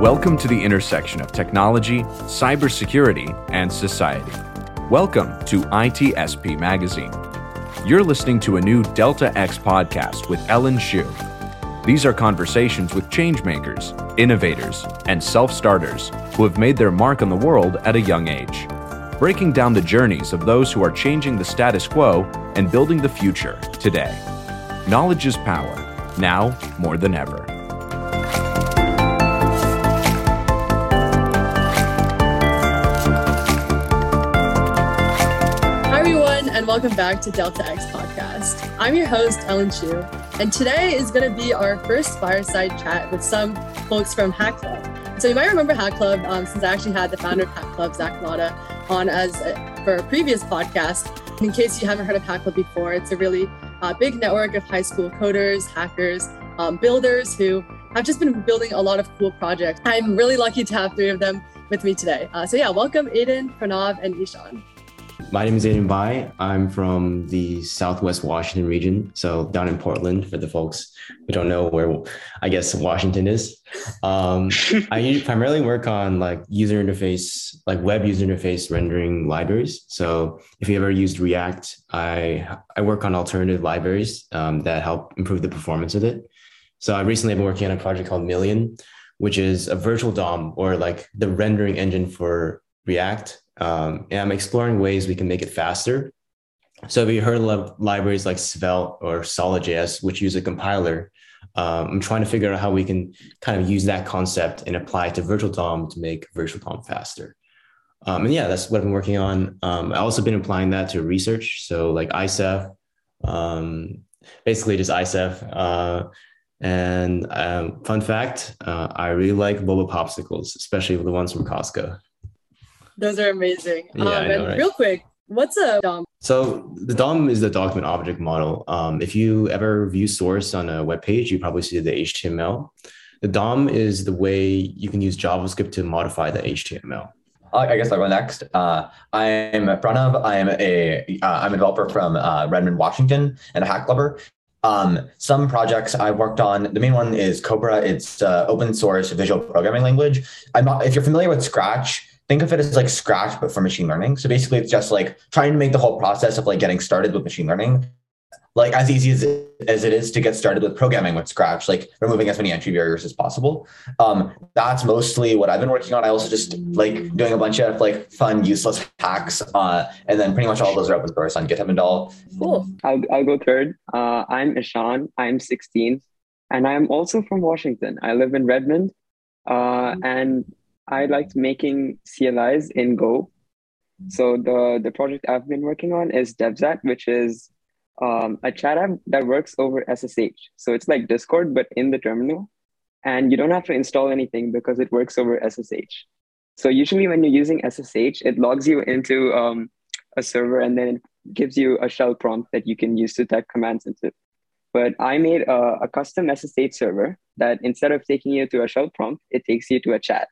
Welcome to the intersection of technology, cybersecurity, and society. Welcome to ITSP Magazine. You're listening to a new Delta X podcast with Ellen Chu. These are conversations with changemakers, innovators, and self starters who have made their mark on the world at a young age, breaking down the journeys of those who are changing the status quo and building the future today. Knowledge is power, now more than ever. Welcome back to Delta X Podcast. I'm your host, Ellen Chu, and today is going to be our first fireside chat with some folks from Hack Club. So, you might remember Hack Club um, since I actually had the founder of Hack Club, Zach Latta, on as a, for a previous podcast. In case you haven't heard of Hack Club before, it's a really uh, big network of high school coders, hackers, um, builders who have just been building a lot of cool projects. I'm really lucky to have three of them with me today. Uh, so, yeah, welcome Aiden, Pranav, and Ishan. My name is Aiden Bai. I'm from the Southwest Washington region, so down in Portland for the folks who don't know where I guess Washington is. Um, I primarily work on like user interface, like web user interface rendering libraries. So if you ever used React, I I work on alternative libraries um, that help improve the performance of it. So I recently have been working on a project called Million, which is a virtual DOM or like the rendering engine for React um, and I'm exploring ways we can make it faster. So if you heard of libraries like Svelte or Solid.js, which use a compiler, um, I'm trying to figure out how we can kind of use that concept and apply it to Virtual DOM to make Virtual DOM faster. Um, and yeah, that's what I've been working on. Um, I've also been applying that to research. So like ISEF, um, basically just ISEF. Uh, and um, fun fact, uh, I really like boba popsicles, especially the ones from Costco. Those are amazing. Yeah, um, I know, and right? real quick, what's a DOM? So the DOM is the document object model. Um, if you ever view source on a web page, you probably see the HTML. The DOM is the way you can use JavaScript to modify the HTML. Uh, I guess I'll go next. Uh, I'm Pranav. I'm a uh, I'm a developer from uh, Redmond, Washington, and a hack clubber. Um, some projects I've worked on. The main one is Cobra. It's uh, open source visual programming language. I'm not. If you're familiar with Scratch, think of it as like Scratch but for machine learning. So basically, it's just like trying to make the whole process of like getting started with machine learning like as easy as it, as it is to get started with programming with Scratch, like removing as many entry barriers as possible. Um, that's mostly what I've been working on. I also just like doing a bunch of like fun, useless hacks, uh, and then pretty much all those are open source on GitHub and all. Cool. I'll, I'll go third. Uh, I'm Ishan. I'm 16, and I'm also from Washington. I live in Redmond, uh, and I liked making CLIs in Go. So the the project I've been working on is DevZat, which is um, a chat app that works over SSH. So it's like Discord, but in the terminal, and you don't have to install anything because it works over SSH. So usually when you're using SSH, it logs you into um, a server and then it gives you a shell prompt that you can use to type commands into. But I made a, a custom SSH server that instead of taking you to a shell prompt, it takes you to a chat.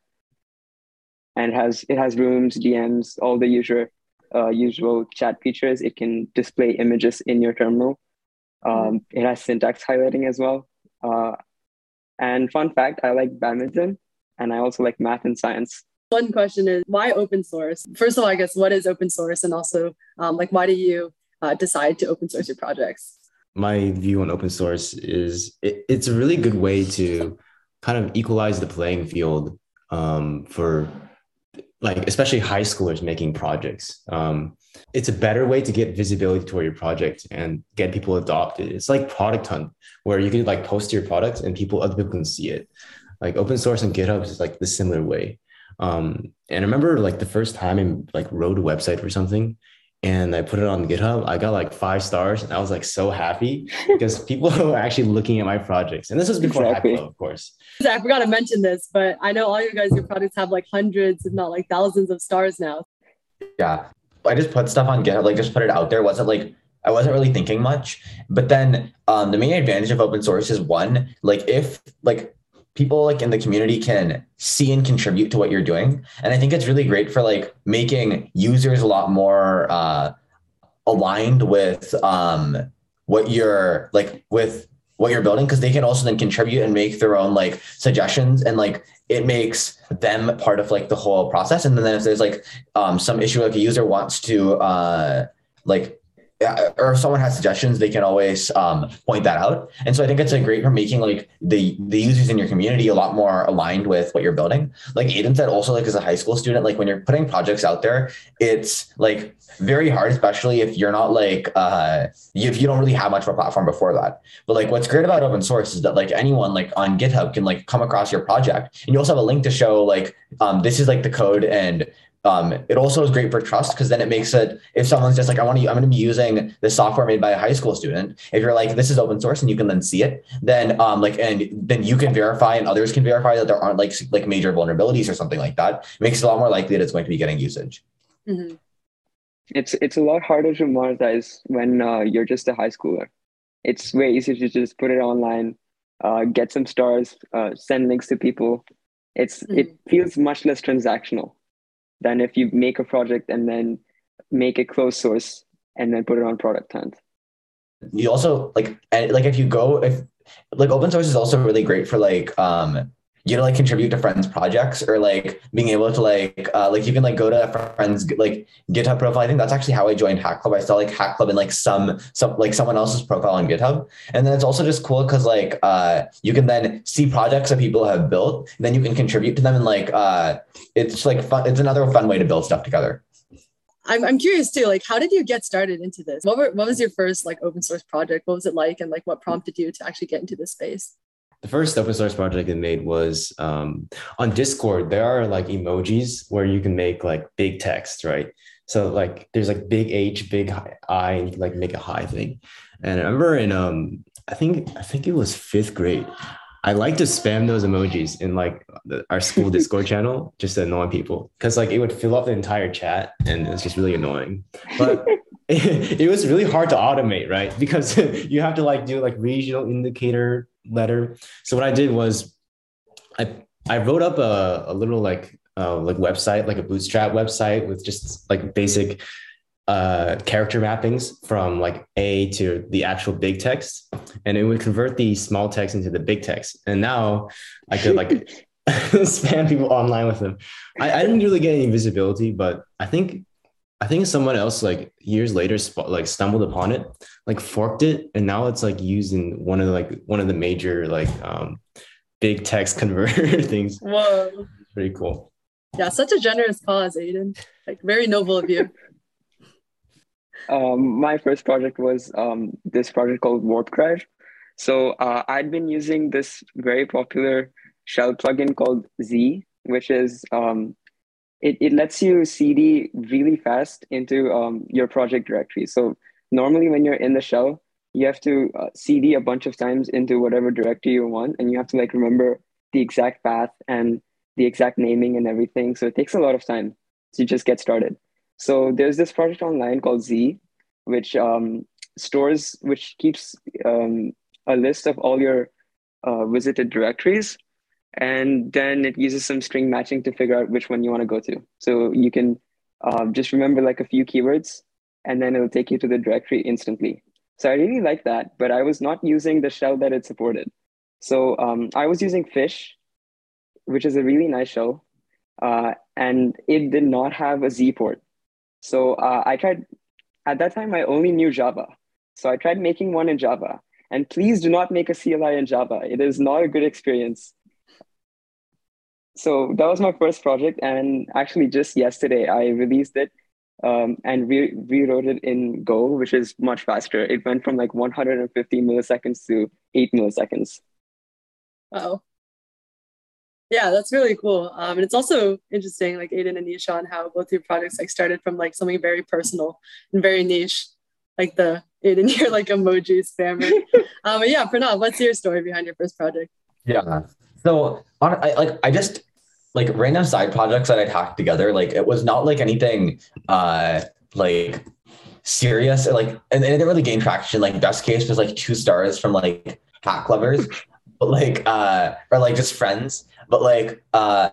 And it has it has rooms, DMs, all the usual uh, usual chat features. It can display images in your terminal. Um, it has syntax highlighting as well. Uh, and fun fact, I like badminton, and I also like math and science. One question is why open source? First of all, I guess what is open source, and also um, like why do you uh, decide to open source your projects? My view on open source is it, it's a really good way to kind of equalize the playing field um, for like especially high schoolers making projects. Um, it's a better way to get visibility toward your project and get people adopted. It's like product hunt where you can like post your product and people other people can see it. Like open source and GitHub is like the similar way. Um, and I remember like the first time I like wrote a website for something and I put it on GitHub, I got like five stars and I was like so happy because people were actually looking at my projects. And this was before Exactly. Hack of course. I forgot to mention this, but I know all you guys, your projects have like hundreds, if not like thousands of stars now. Yeah, I just put stuff on GitHub, like just put it out there. wasn't like I wasn't really thinking much. But then um, the main advantage of open source is one, like if like people like in the community can see and contribute to what you're doing, and I think it's really great for like making users a lot more uh, aligned with um, what you're like with what you're building because they can also then contribute and make their own like suggestions and like it makes them part of like the whole process. And then if there's like um, some issue like a user wants to uh, like or if someone has suggestions, they can always um, point that out. And so I think it's a great for making like the the users in your community a lot more aligned with what you're building. Like Aiden said, also like as a high school student, like when you're putting projects out there, it's like very hard, especially if you're not like uh if you don't really have much of a platform before that. But like what's great about open source is that like anyone like on GitHub can like come across your project and you also have a link to show like um this is like the code and um, it also is great for trust because then it makes it if someone's just like I want to I'm going to be using the software made by a high school student. If you're like this is open source and you can then see it, then um, like and then you can verify and others can verify that there aren't like like major vulnerabilities or something like that. It makes it a lot more likely that it's going to be getting usage. Mm-hmm. It's it's a lot harder to monetize when uh, you're just a high schooler. It's way easier to just put it online, uh, get some stars, uh, send links to people. It's mm-hmm. it feels much less transactional than if you make a project and then make a closed source and then put it on product hunt. You also like like if you go if like open source is also really great for like um you know like contribute to friends projects or like being able to like uh, like you can like go to a friends like github profile. I think that's actually how i joined hack club. I saw like hack club in like some some like someone else's profile on github. And then it's also just cool because like uh you can then see projects that people have built then you can contribute to them and like uh it's like fun it's another fun way to build stuff together. I'm, I'm curious too like how did you get started into this? What, were, what was your first like open source project? What was it like and like what prompted you to actually get into this space the first open source project I made was um, on Discord. There are like emojis where you can make like big text, right? So like there's like big H, big I, and you can like make a high thing. And I remember in um, I think I think it was fifth grade. I like to spam those emojis in like the, our school Discord channel just to annoy people because like it would fill up the entire chat and it's just really annoying. But it, it was really hard to automate, right? Because you have to like do like regional indicator letter. So what I did was I I wrote up a, a little like uh, like website, like a bootstrap website with just like basic uh, character mappings from like A to the actual big text, and it would convert the small text into the big text. And now I could like spam people online with them. I, I didn't really get any visibility, but I think I think someone else like years later sp- like stumbled upon it, like forked it, and now it's like used in one of the, like one of the major like um big text converter things. Whoa, it's pretty cool. Yeah, such a generous cause, Aiden. Like very noble of you. Um, my first project was um, this project called Warp Crash. So uh, I'd been using this very popular shell plugin called Z, which is um, it, it lets you CD really fast into um, your project directory. So normally when you're in the shell, you have to uh, CD a bunch of times into whatever directory you want, and you have to like remember the exact path and the exact naming and everything. So it takes a lot of time to just get started. So there's this project online called Z, which um, stores, which keeps um, a list of all your uh, visited directories and then it uses some string matching to figure out which one you want to go to. So you can um, just remember like a few keywords, and then it'll take you to the directory instantly. So I really like that, but I was not using the shell that it supported. So um, I was using Fish, which is a really nice shell, uh, and it did not have a Z port. So uh, I tried, at that time, I only knew Java. So I tried making one in Java. And please do not make a CLI in Java. It is not a good experience so that was my first project and actually just yesterday i released it um, and re- rewrote it in go which is much faster. It went from like 150 milliseconds to 8 milliseconds. Wow. Yeah that's really cool. Um, and it's also interesting like aiden and Ishan how both your projects like started from like something very personal and very niche like the aiden you're like emoji spammer. Um, but yeah pranav what's your story behind your first project? Yeah so on, I, like I just like random side projects that I'd hacked together. Like it was not like anything uh like serious. Like and, and it didn't really gain traction. Like best case was like two stars from like hack lovers, but like uh or like just friends. But like uh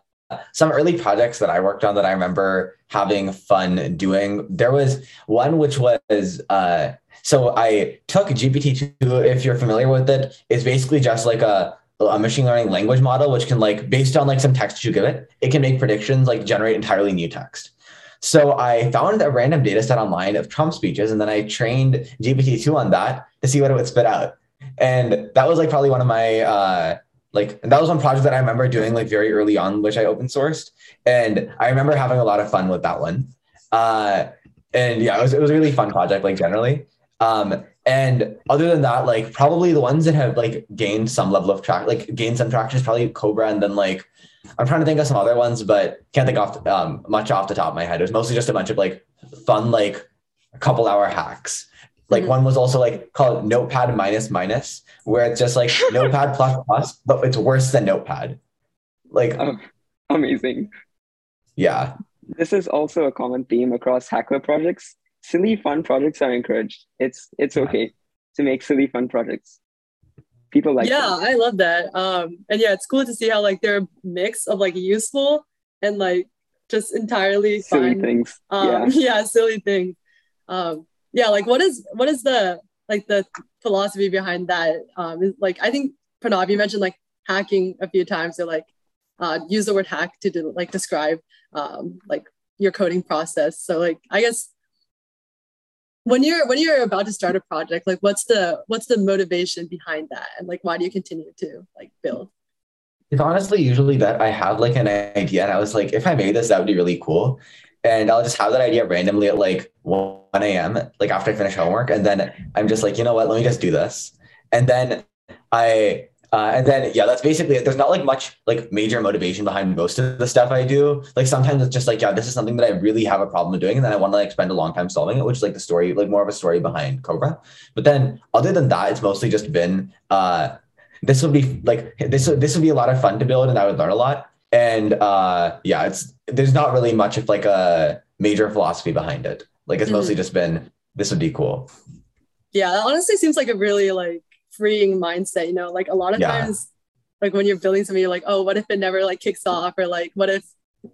some early projects that I worked on that I remember having fun doing. There was one which was uh so I took GPT-2, if you're familiar with it, is basically just like a a machine learning language model, which can like based on like some text you give it, it can make predictions like generate entirely new text. So I found a random data set online of Trump speeches, and then I trained GPT-2 on that to see what it would spit out. And that was like probably one of my uh, like that was one project that I remember doing like very early on, which I open sourced, and I remember having a lot of fun with that one. Uh, and yeah, it was it was a really fun project, like generally. Um, and other than that, like probably the ones that have like gained some level of track, like gained some traction is probably Cobra, and then like I'm trying to think of some other ones, but can't think off um, much off the top of my head. It was mostly just a bunch of like fun, like a couple hour hacks. Like mm-hmm. one was also like called Notepad minus minus, where it's just like Notepad plus plus, but it's worse than Notepad. Like oh, amazing. Yeah. This is also a common theme across Hackler projects. Silly fun projects are encouraged. It's it's okay to make silly fun projects people like yeah them. i love that um and yeah it's cool to see how like they're a mix of like useful and like just entirely silly fun. things um yeah. yeah silly things um yeah like what is what is the like the philosophy behind that um is, like i think pranav you mentioned like hacking a few times or like uh use the word hack to do, like describe um like your coding process so like i guess when you're when you're about to start a project like what's the what's the motivation behind that? And like why do you continue to like build? It's honestly usually that i have like an idea and i was like if i made this that would be really cool. And i'll just have that idea randomly at like 1 a.m like after i finish homework. And then i'm just like you know what? Let me just do this. And then i uh, and then yeah, that's basically it. There's not like much like major motivation behind most of the stuff I do. Like sometimes it's just like, yeah, this is something that I really have a problem doing, and then I want to like spend a long time solving it, which is like the story, like more of a story behind Cobra. But then other than that, it's mostly just been uh this would be like this this would be a lot of fun to build and I would learn a lot. And uh yeah, it's there's not really much of like a major philosophy behind it. Like it's mm-hmm. mostly just been this would be cool. Yeah, that honestly seems like a really like freeing mindset you know? Like a lot of yeah. times like when you're building something you're like oh what if it never like kicks off? Or like what if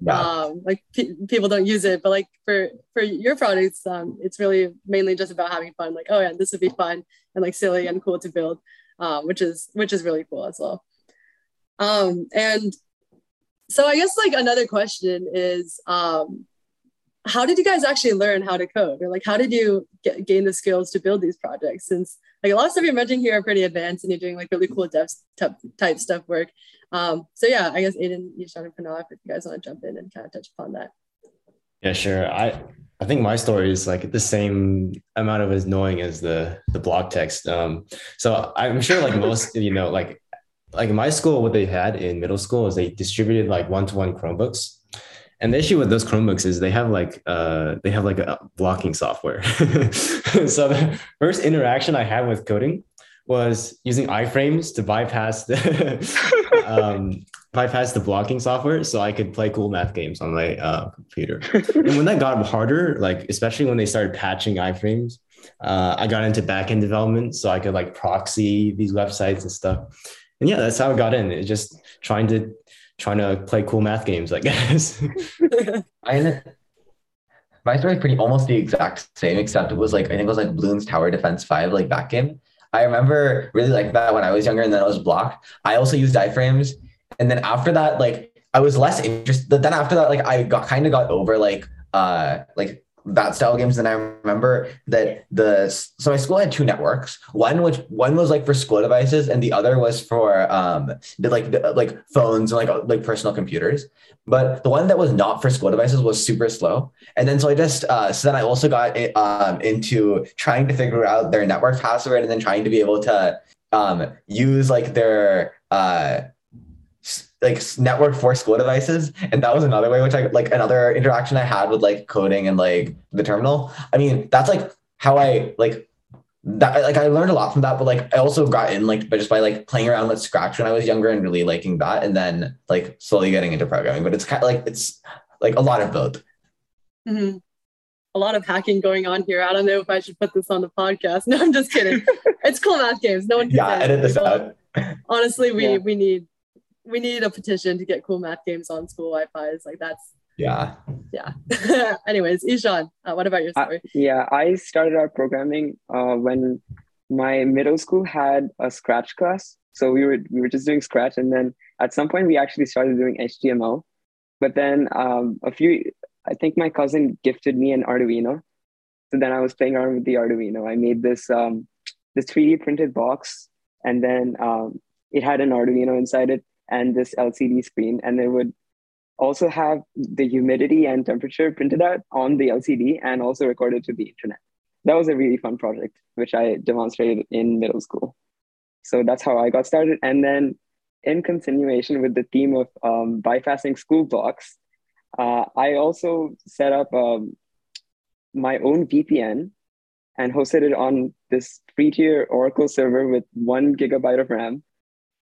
yeah. um like pe- people don't use it? But like for for your products um it's really mainly just about having fun. Like oh yeah this would be fun and like silly and cool to build um which is which is really cool as well. Um and so i guess like another question is um how did you guys actually learn how to code? Or like how did you get, gain the skills to build these projects? Since like a lot of stuff you're mentioning here are pretty advanced and you're doing like really cool dev type, stuff work. Um, so yeah i guess aiden Ishan, and Pranav, if you guys want to jump in and kind of touch upon that. Yeah sure. I i think my story is like the same amount of annoying as the the block text. Um, so i'm sure like most you know like like in my school what they had in middle school is they distributed like one-to-one chromebooks and the issue with those Chromebooks is they have like uh they have like a blocking software. so the first interaction I had with coding was using iframes to bypass the um, bypass the blocking software so I could play cool math games on my uh, computer. and when that got harder, like especially when they started patching iframes, uh, I got into backend development so I could like proxy these websites and stuff. And yeah, that's how I got in. It's just trying to trying to play cool math games, I guess. I my story is pretty almost the exact same, except it was like I think it was like Bloons Tower Defense Five, like back game. I remember really like that when I was younger, and then I was blocked. I also used iframes, and then after that, like I was less interested. But then after that, like I got kind of got over like uh like that style games. And I remember that the so my school had two networks. One which one was like for school devices, and the other was for um the like the, like phones and like like personal computers. But the one that was not for school devices was super slow. And then so I just uh, so then I also got um into trying to figure out their network password and then trying to be able to um use like their uh like network for school devices and that was another way which i like another interaction i had with like coding and like the terminal. I mean that's like how i like that like i learned a lot from that but like i also got in like but just by like playing around with scratch when i was younger and really liking that and then like slowly getting into programming but it's kind of like it's like a lot of both. Mm-hmm. a lot of hacking going on here. I don't know if i should put this on the podcast. No i'm just kidding. It's cool math games. No one can yeah edit this out. honestly we yeah. we need we need a petition to get cool math games on school Wi-Fi's. Like that's yeah, yeah. Anyways, Ishan, uh, what about your story? Uh, yeah, I started out programming uh, when my middle school had a Scratch class, so we were we were just doing Scratch, and then at some point we actually started doing HTML. But then um, a few, I think my cousin gifted me an Arduino, so then I was playing around with the Arduino. I made this um, this 3D printed box, and then um, it had an Arduino inside it and this LCD screen, and it would also have the humidity and temperature printed out on the LCD and also recorded to the internet. That was a really fun project, which I demonstrated in middle school. So that's how I got started. And then, in continuation with the theme of um, bypassing school blocks, uh, I also set up um, my own VPN and hosted it on this free tier Oracle server with one gigabyte of RAM,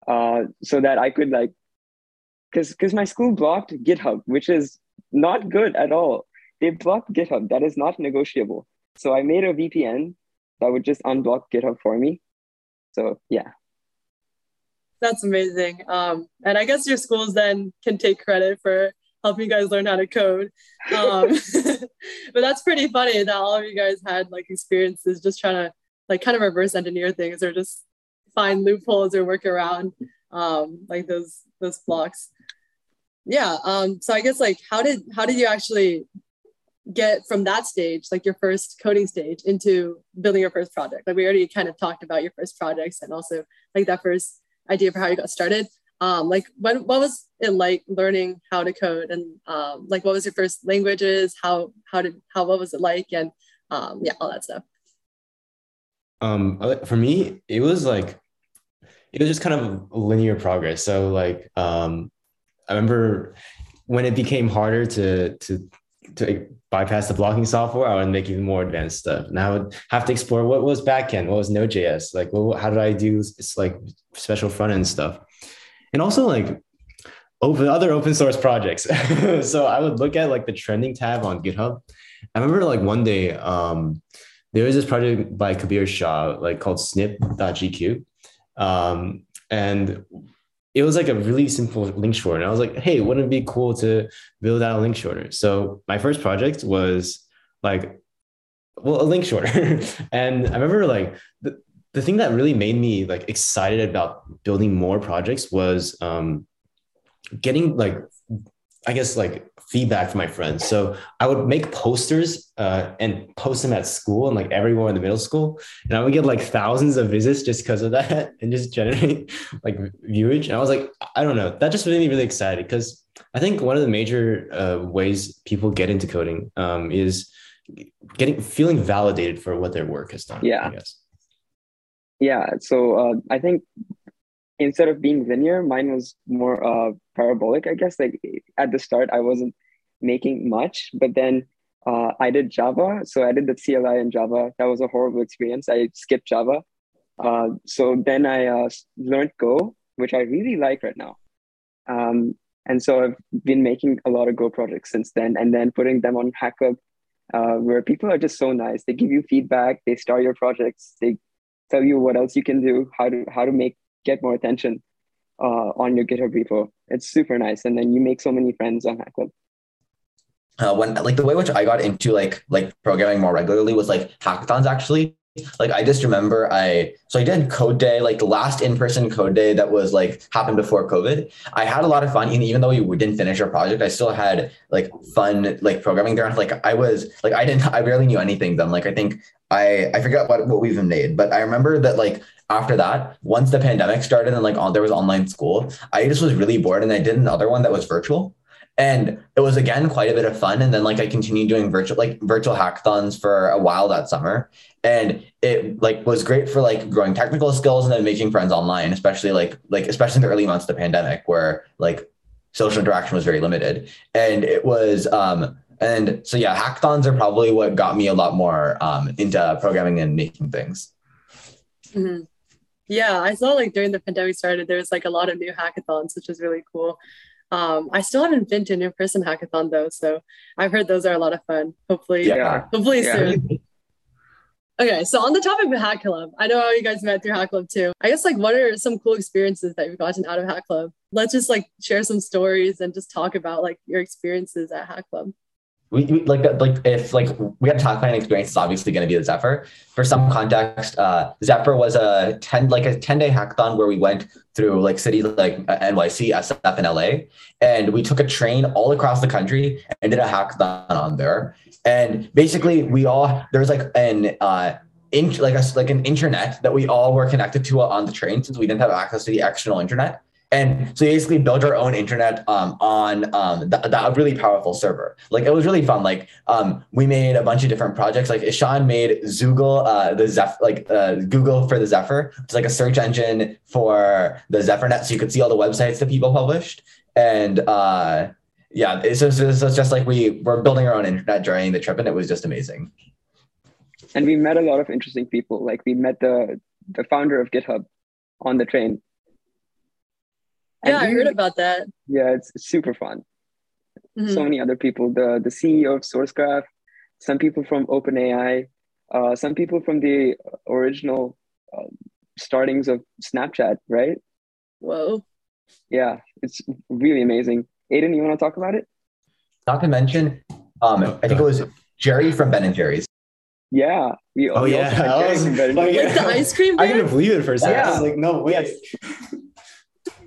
uh, so that I could like, because because my school blocked GitHub, which is not good at all. They blocked GitHub. That is not negotiable. So I made a VPN that would just unblock GitHub for me. So yeah. That's amazing. Um, and I guess your schools then can take credit for helping you guys learn how to code. Um, but that's pretty funny that all of you guys had like experiences just trying to like kind of reverse engineer things or just find loopholes or work around um, like those those blocks. Yeah. Um, so I guess like how did how did you actually get from that stage, like your first coding stage, into building your first project? Like we already kind of talked about your first projects and also like that first idea for how you got started. Um, like when what was it like learning how to code and um, like what was your first languages? How how did how what was it like and um, yeah, all that stuff. Um, for me, it was like it was just kind of linear progress. So like um, I remember when it became harder to to to bypass the blocking software, I would make even more advanced stuff. And I would have to explore what was backend, what was Node.js, like how did I do it's like special front end stuff, and also like open other open source projects. so I would look at like the trending tab on GitHub. I remember like one day um, there was this project by Kabir Shah like called snip.gq. Um, and it was like a really simple link shortener. I was like, hey, wouldn't it be cool to build out a link shortener? So my first project was like, well, a link shortener. and I remember like the, the thing that really made me like excited about building more projects was um, getting like I guess like feedback from my friends. So I would make posters uh, and post them at school and like everywhere in the middle school, and I would get like thousands of visits just because of that, and just generate like viewage. And I was like, I don't know, that just made me really excited because I think one of the major uh, ways people get into coding um, is getting feeling validated for what their work has done. Yeah. I guess. Yeah. So uh, I think instead of being linear, mine was more uh, parabolic, I guess. Like at the start, I wasn't making much, but then uh, I did Java. So I did the CLI in Java. That was a horrible experience. I skipped Java. Uh, so then I uh, learned Go, which I really like right now. Um, and so I've been making a lot of Go projects since then, and then putting them on Hack Club, uh, where people are just so nice. They give you feedback. They start your projects. They tell you what else you can do, how to how to make get more attention uh, on your GitHub repo. It's super nice, and then you make so many friends on Hack Club. Uh, when like the way which I got into like like programming more regularly was like hackathons actually. Like I just remember I so I did code day like the last in person code day that was like happened before COVID. I had a lot of fun even, even though we didn't finish our project. I still had like fun like programming there. Like I was like I didn't I barely knew anything then. Like I think I I forgot what what we even made, but I remember that like after that, once the pandemic started and like on, there was online school, I just was really bored and I did another one that was virtual. And it was again quite a bit of fun. And then like I continued doing virtual like virtual hackathons for a while that summer. And it like was great for like growing technical skills and then making friends online, especially like like especially in the early months of the pandemic where like social interaction was very limited. And it was um and so yeah, hackathons are probably what got me a lot more um into programming and making things. Mm-hmm. Yeah, I saw like during the pandemic started, there was like a lot of new hackathons, which is really cool. Um, I still haven't been to an in-person hackathon though, so I've heard those are a lot of fun. Hopefully, yeah. hopefully Yeah. soon. Okay, so on the topic of Hack Club, I know how you guys met through Hack Club too. I guess like what are some cool experiences that you've gotten out of Hack Club? Let's just like share some stories and just talk about like your experiences at Hack Club. We, we like like if like we had talk planning experience it's obviously going to be the Zephyr. For some context, uh, Zephyr was a ten like a ten day hackathon where we went through like cities like uh, NYC, SF, and LA, and we took a train all across the country and did a hackathon on there. And basically, we all there was like an uh, in like a like an internet that we all were connected to on the train since we didn't have access to the external internet. And so basically built our own internet um, on um, that, that really powerful server. Like it was really fun. Like um, we made a bunch of different projects. Like Ishan made Zoogle, uh, the Zeph, like uh, Google for the Zephyr. It's like a search engine for the ZephyrNet, so you could see all the websites that people published. And uh, yeah, it's just, it's just like we were building our own internet during the trip, and it was just amazing. And we met a lot of interesting people. Like we met the the founder of GitHub on the train yeah, I heard about that. Yeah, it's super fun. Mm-hmm. So many other people. The the CEO of SourceGraph, some people from OpenAI, uh, some people from the original uh, startings of Snapchat, right? Whoa. Yeah, it's really amazing. Aiden, you want to talk about it? Not to mention, um, I think it was Jerry from Ben and Jerry's. Yeah. We, oh, we yeah. Was, like, like the ice cream. I couldn't believe it for a second. Yeah. I was like, no, wait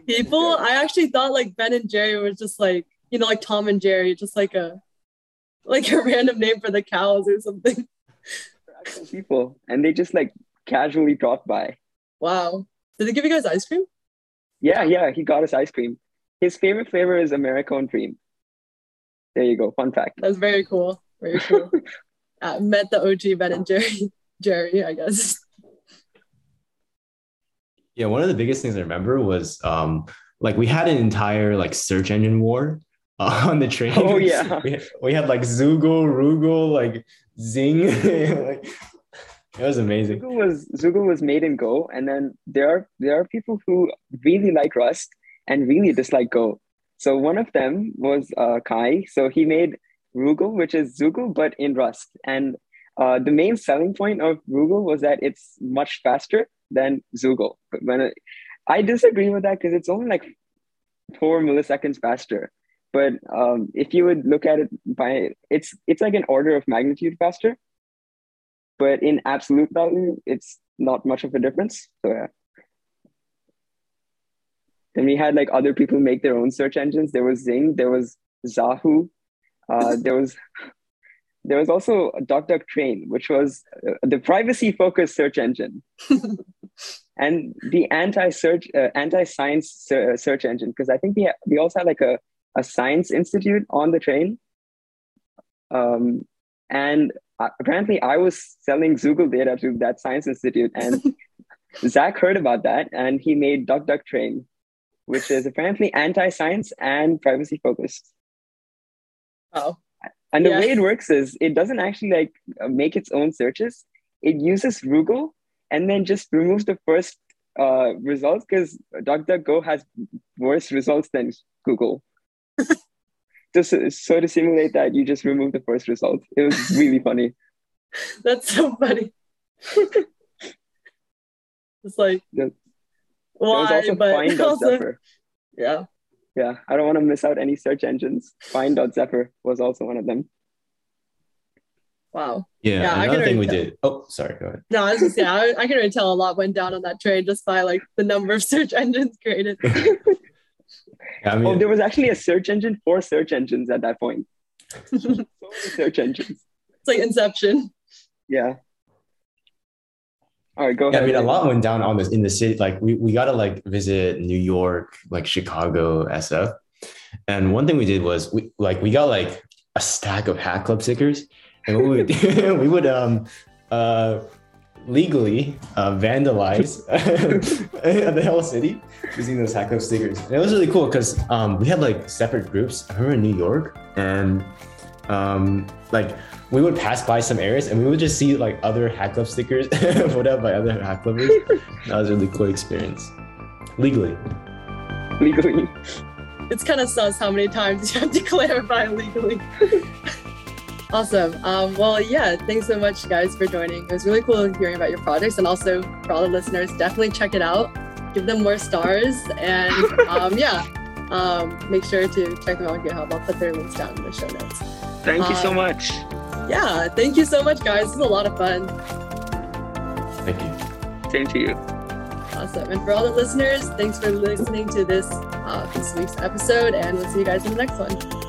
people. I actually thought like Ben and Jerry was just like, you know, like Tom and Jerry, just like a like a random name for the cows or something. people. And they just like casually dropped by. Wow. Did they give you guys ice cream? Yeah, yeah, he got us ice cream. His favorite flavor is Americone Dream. There you go. Fun fact. That's very cool. Very cool. uh, met the OG Ben and Jerry. Jerry, I guess. Yeah, one of the biggest things I remember was um, like we had an entire like search engine war uh, on the train. Oh yeah, we, we had like Zoogle, Roogle, like Zing. like, it was amazing. Zoogle was Zoogle was made in Go, and then there are there are people who really like Rust and really dislike Go. So one of them was uh, Kai. So he made Roogle, which is Zoogle but in Rust, and uh, the main selling point of Roogle was that it's much faster than Zoogle. But when it, I disagree with that because it's only like four milliseconds faster. But um, if you would look at it by it's it's like an order of magnitude faster. But in absolute value, it's not much of a difference. So yeah. Then we had like other people make their own search engines. There was Zing, there was Zahoo, uh, there was there was also DuckDuckTrain, which was uh, the privacy-focused search engine, and the anti-search, uh, anti-science ser- uh, search engine. Because I think we ha- we also had like a a science institute on the train, um, and uh, apparently I was selling Google data to that science institute, and Zach heard about that, and he made DuckDuckTrain, which is apparently anti-science and privacy-focused. Oh. And the yeah. way it works is it doesn't actually like make its own searches. It uses Roogle and then just remove the first uh, results because DuckDuckGo has worse results than Google. just so to simulate that, you just remove the first result. It was really funny. That's so funny. it's like the, why, but also, yeah. Yeah, I don't want to miss out any search engines. Find.zephyr was also one of them. Wow. Yeah, yeah another thing we tell. did. Oh, sorry, go ahead. No, I was just yeah, I, I can already tell a lot went down on that trade just by like the number of search engines created. I mean, oh, there was actually a search engine for search engines at that point. so many search engines. It's like Inception. Yeah. All right, go yeah, ahead. I mean, a lot went down on this in the city. Like we, we got to like visit New York, like Chicago, SF. And one thing we did was we like we got like a stack of Hack Club stickers, and we would we would um uh legally uh, vandalize the whole city using those Hack Club stickers. And it was really cool because um we had like separate groups. I remember in New York and um like we would pass by some areas and we would just see like other hack club stickers put up by other hack clubbers. that was a really cool experience. Legally. Legally. It's kind of sus how many times you have to clarify legally. Awesome. Um, well, yeah, thanks so much, guys, for joining. It was really cool hearing about your projects. And also, for all the listeners, definitely check it out. Give them more stars. And um, yeah, um, make sure to check them out on GitHub. I'll put their links down in the show notes. Thank you so Um, much. Yeah, thank you so much, guys. This is a lot of fun. Thank you. Same to you. Awesome. And for all the listeners, thanks for listening to this uh, this week's episode, and we'll see you guys in the next one.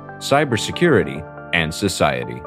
cybersecurity, and society.